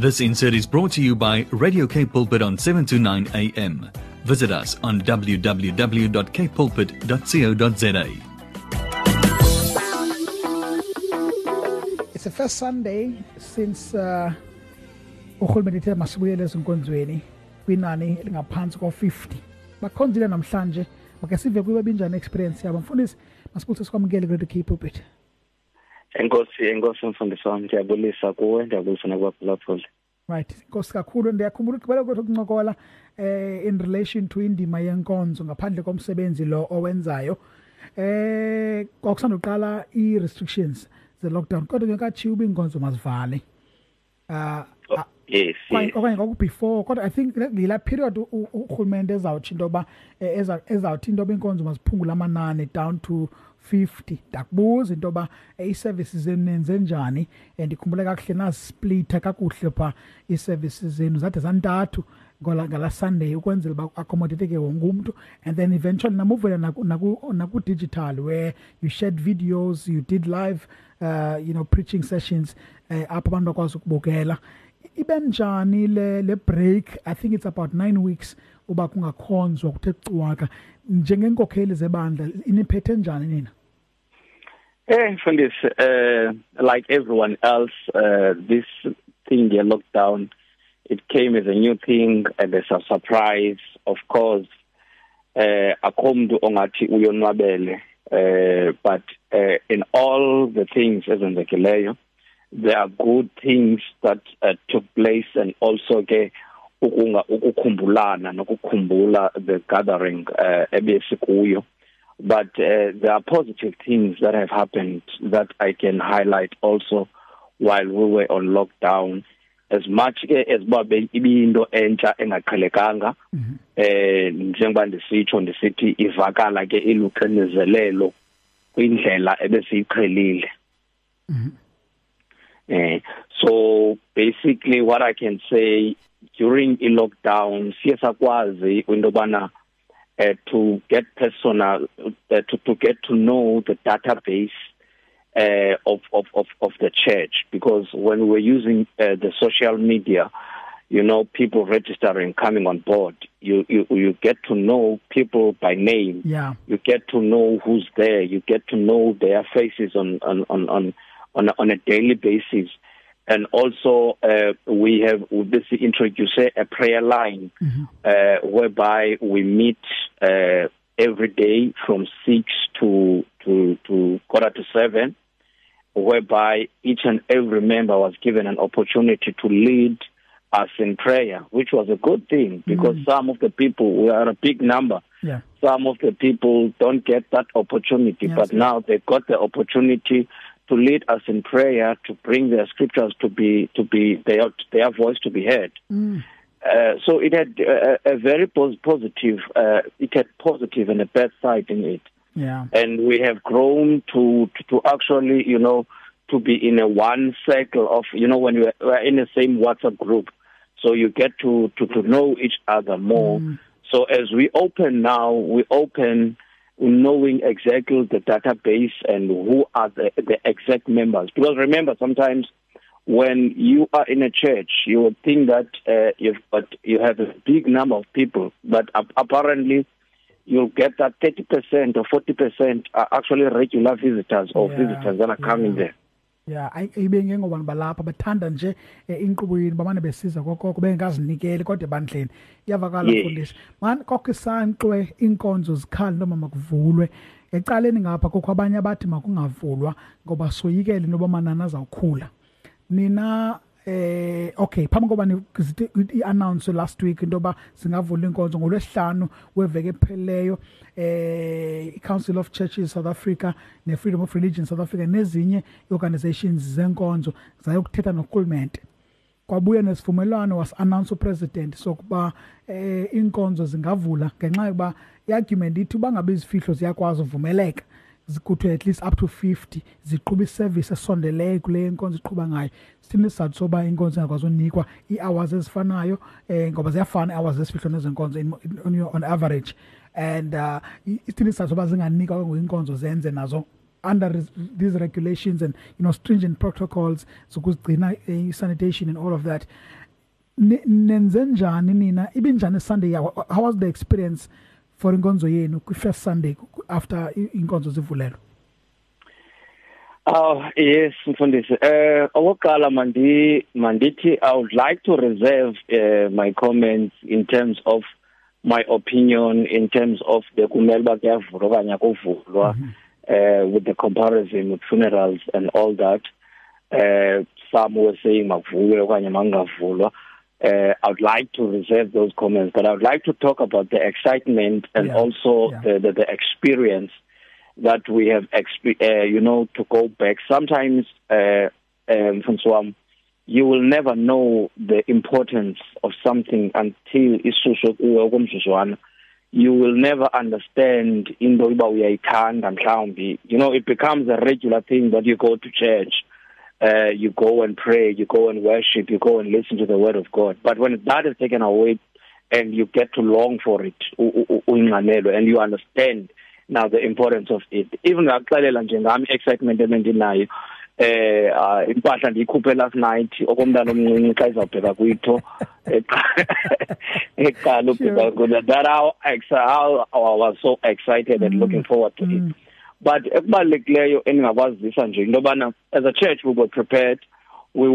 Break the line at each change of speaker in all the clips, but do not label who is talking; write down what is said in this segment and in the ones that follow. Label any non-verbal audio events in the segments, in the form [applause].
This insert is brought to you by Radio K Pulpit on 7 to 9 a.m. Visit us on www.kpulpit.co.za.
It's the first Sunday since uh urhulumente ethe masibuyele ezinkonzweni kwinani elingaphansi ko-50 bakhonzile namhlanje make sive kuba binjani experience yabo mfundisi masibulise sikwamukele kule Cape Pulpit
enkosi enkosi mfundisi wami ndiyabulisa kuwe ndiyabulisa nakubaphulaphuli
right. Inkosi kakhulu ndiyakhumbula ukugqibela kwethu ukuncokola eh in relation to indima yenkonzo ngaphandle komsebenzi lo owenzayo. Eh kwakusandoqala i-restrictions ze-lockdown kodwa ngekathi uba iinkonzo mazivale uh
yes
okanye kwakubefore kodwa i think ngila period urhulumente ezawutsho into yoba ezawuthi into yoba iinkonzo maziphungule amanani down to 50 ndakubuza into yoba ii-services zenu nenze njani ndikhumbule kakuhle nazisplitha kakuhle phaa ii-services zenu. Zade zantathu ngala sunday ukwenzela uba accommodate wonke umntu. And then eventually namuvela naku-digital where you shared videos you did live uh, you know preaching sessions uh, apho abantu bakwazi ukubukela. Ibe njani le le break? I think it's about 9 weeks uba kungakhonzwa kuthe cwaka. Njengenkokheli zebandla iniphethe njani nina?
Eh mfundisi uh like everyone else uh this thing the lockdown it came as a new thing and as a surprise of course. Uh akhomntu ongathi uyonwabele uh but uh, in all the things ezenzekileyo there are good things that uh, took place and also ke ukunga ukukhumbulana nokukhumbula the gathering uh, ebesikuyo. But uh, there are positive things that have happened that I can highlight also while we were on lockdown. As much ke as babe ibinto entsha engaqhelekanga eh njengoba ndisitsho ndisithi ivakala ke iluqinizelelo kwindlela ebesiyiqhelile. Eh so basically what i can say during i lockdown siyasakwazi into bana uh, to get personal uh, to to get to know the database uh, of of of of the church. Because when we're using uh, the social media you know people registering coming on board you you you get to know people by name.
Yeah.
You get to know who's there. You get to know their faces on on on on on a, on a daily basis and also uh, we have this introduce a prayer line mm-hmm. uh, whereby we meet uh, every day from 6 to to to quarter to 7 whereby each and every member was given an opportunity to lead us in prayer which was a good thing because mm. some of the people we are a big number
yeah
some of the people don't get that opportunity yes, but now they got the opportunity to lead us in prayer to bring their scriptures to be to be their their voice to be heard
mm.
uh, so it had a, a very pos- positive uh, it had positive and a bad side in it
yeah
and we have grown to to, to actually you know to be in a one circle of you know when you are in the same WhatsApp group so you get to to to know each other more mm. so as we open now we open knowing exactly the database and who are the, the exact members. Because remember, sometimes when you are in a church, you would think that uh, you've got, you have a big number of people, but apparently you'll get that 30% or 40% are actually regular visitors or
yeah,
visitors that are coming
yeah.
there.
Ya ayibe ngengobani balapha bathanda nje inkqubo yini bamane besiza kokoko bengazinikeli kodwa ebandleni. Iyavakala mfundisi. Mani kokho isanqwe inkonzo zikhali noma makuvulwe. Ecaleni ngapha kokho abanye abathi makungavulwa ngoba soyikele noba manani azawukhula. Nina eh okay phambi koba i-announce last week into yoba singavula inkonzo ngolwesihlanu weveke ephelileyo eh i-council of churches south africa ne-freedom of religion south africa nezinye i-organizations zenkonzo zayokuthetha norhulumente. Kwabuya nesivumelwano was-announce upresident sokuba eh inkonzo zingavula ngenxa yokuba i-argument ithi uba ngabe izifihlo ziyakwazi uvumeleka zikuthiwe at least up to 50 ziqhuba iservice esondeleyo kule inkonzo iqhuba ngayo. Sithini isizathu soba inkonzo ingakwazi unikwa ii-hours ezifanayo um ngoba ziyafana ii-hours zesifihlo nezenkonzo on, on average. And uh isithini isizathu soba zinganikwa inkonzo zenze nazo under these regulations and you know stringent protocols zokuzigcina uh, sanitation and all of that. Nenze njani nina? Ibinjani sunday? How was the experience for inkonzo yenu kwi-first sunday ku- after i- inkonzo zivulelwe?
Oh yes mfundisi. Eh okokuqala mandi mandithi I would like to reserve uh, my comments in terms of my opinion in terms of the kumele ba kuyavulwa okanye akuvulwa uh, with the comparison with funerals and all that. Uh, some were saying makuvulwe okanye makungavulwa uh, I would like to reserve those comments but I would like to talk about the excitement and
Yeah.
also
Yeah.
the, the the experience that we have exp- uh, you know to go back sometimes uh um Francois you will never know the importance of something until komzuzwana you will never understand into uba uyayithanda mhlawumbi you know it becomes a regular thing that you go to church uh you go and pray you go and worship you go and listen to the word of god. But when that is taken away and you get to long for it u- u- uyinqanelwe and you understand now the importance of it. Even ngaxelela nje ngami excitement emendinayo eh ah, impahla ndiyikhuphe last night okomntana omncinci xa izawubheka kwitho [laughs] [laughs] eqala ubheka that how I was so excited and looking forward to it but ekubalulekileyo endingakwazisa nje into yobana as a church we were prepared we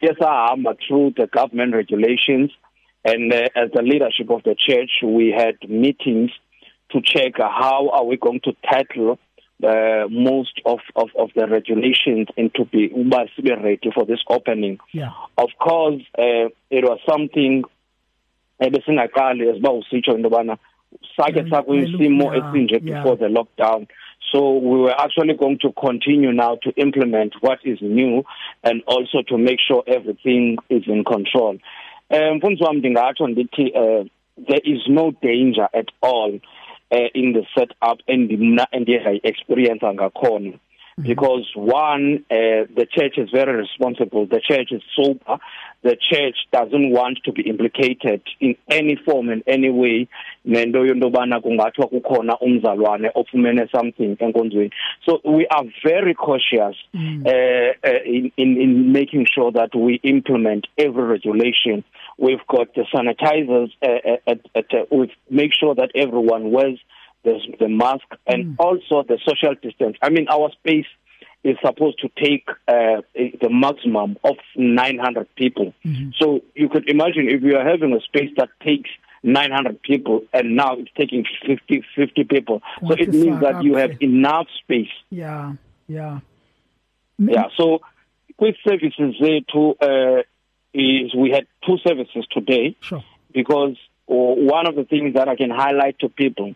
siye sahamba through the government regulations and uh, as the leadership of the church we had meetings to check how are we going to tackle uh, most of, of, of the regulations and to be uba sibe ready for this opening.
Yeah.
Of course uh, it was something ebesingaqali as usitsho into yobana sake
Mm,
sakwisimo
yeah,
esinje before the lockdown. So we were actually going to continue now to implement what is new and also to make sure everything is in control. Um mfundisi wami ndingatsho ndithi uh, there is no danger at all uh, in the setup endimna endiye experience ngakhona because one uh, the church is very responsible. The church is sober the church doesn't want to be implicated in any form in any way nento yondobana kungathiwa kukhona umzalwane ofumene something enkonzweni so we are very cautious uh, uh, in, in in making sure that we implement every regulation we've got the sanitizers uh, at, at uh, we make sure that everyone wears the, the mask and mm. also the social distance. I mean, our space is supposed to take uh, the maximum of 900 people. Mm-hmm. So you could imagine if you are having a space that takes 900 people and now it's taking 50, 50 people.
What
so it means that you have enough space.
yeah yeah
Yeah, so quick services zethu uh, is we had two services today
sure
because uh, one of the things that I can highlight to people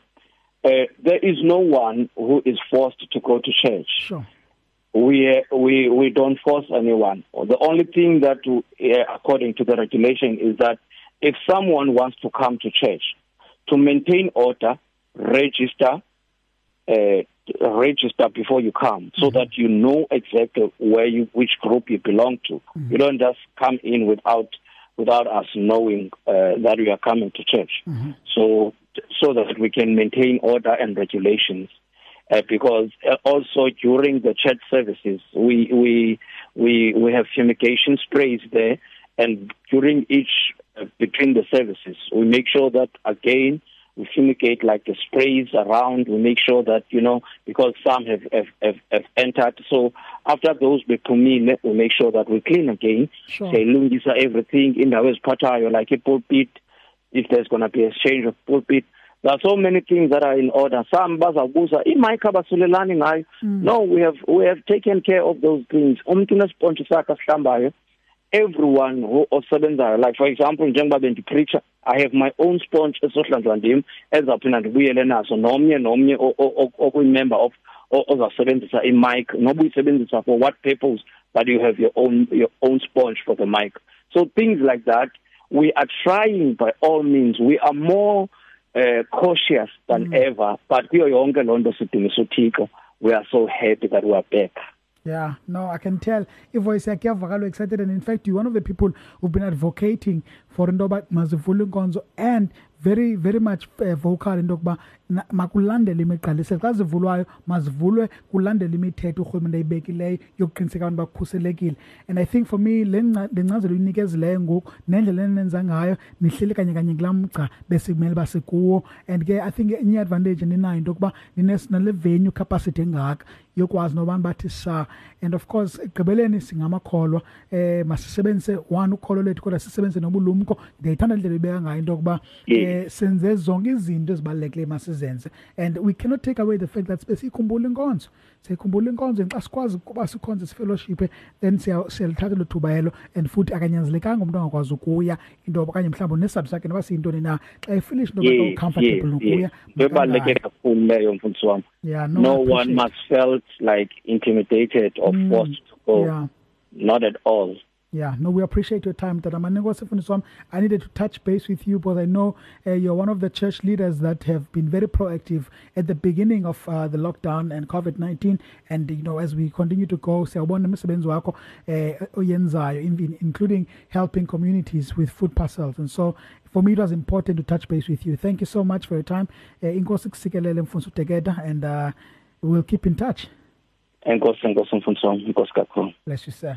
uh, there is no one who is forced to go to church.
sure
We we we don't force anyone. The only thing that, uh, according to the regulation, is that if someone wants to come to church, to maintain order, register, uh, register before you come, so mm-hmm. that you know exactly where you which group you belong to. Mm-hmm. You don't just come in without without us knowing uh, that we are coming to church. Mm-hmm. So so that we can maintain order and regulations. Uh, because uh, also during the church services, we we we we have fumigation sprays there, and during each uh, between the services, we make sure that again we fumigate like the sprays around. We make sure that you know because some have have, have, have entered. So after those bephumile, we make sure that we clean again.
Sure.
Say lungisa everything in the patayo like a pulpit. If there's going to be a change of pulpit, there are so many things that are in order. Some bazabuza imic abasulelani ngayo mm. no we have we have taken care of those things. Umuntu unesponge sakhe sihlambayo everyone who osebenzayo like for example njengoba bendipreacher i have my own sponge esohlanjwa ndim ezawuphinda ndibuyele naso nomnye nomnye okuyimember of ozasebenzisa imic noba uyisebenzisa for what purpose but you have your own your own sponge for the mic. So things like that we are trying by all means. We are more uh, cautious than mm. ever but kuyo yonke lonto sidingisa uThixo we are so happy that we are back
Yeah, no, I can tell. Ivoice yakhe yavakalo excited and in fact you're one of the people who've been advocating for into yoba mazivule inkonzo and very very much uh, vocal into yokuba makulandele imigqaliselo xa zivulwayo mazivulwe kulandele imithetho urhulumente yokuqiniseka abantu bakhuselekile and i think for me le nkcazelo uyinikezileyo ngoku nendlela enenza ngayo nihleli kanye kanye kulaa mgca besimele basekuwo and ke i think enye advantage ninayo into yokuba nale venue capacity engaka yokwazi nobantu bathi sha. And of course ekugqibeleni singamakholwa eh masisebenzise one ukholo lethu kodwa sisebenzise nobulumko. Ndiyayithanda indlela ibeka ngayo into yokuba eh senze zonke izinto ezibalulekileyo masizenze and we cannot take away the fact that besikhumbula inkonzo. Siyikhumbula inkonzo xa sikwazi ukuba sikhonze sifellowship then siyalithatha lo thuba elo and futhi akanyanzelekanga umuntu angakwazi ukuya into okanye mhlawumbi unesizathu sakhe noba siyintoni na. Xa efinish into yoba comfortable nokuya
bebaluleke kakhulu leyo mfundisi wam.
Yeah,
no, no one must felt like intimidated or mm, forced to go. yeah. not at all
Yeah, no, we appreciate your time. I needed to touch base with you because I know uh, you're one of the church leaders that have been very proactive at the beginning of uh, the lockdown and COVID 19. And, you know, as we continue to go, so one number uh including helping communities with food parcels. And so for me, it was important to touch base with you. Thank you so much for your time. Uh, and uh, we'll keep in touch.
Enkosi enkosi mfundisi wami inkosi kakhulu
bless you sir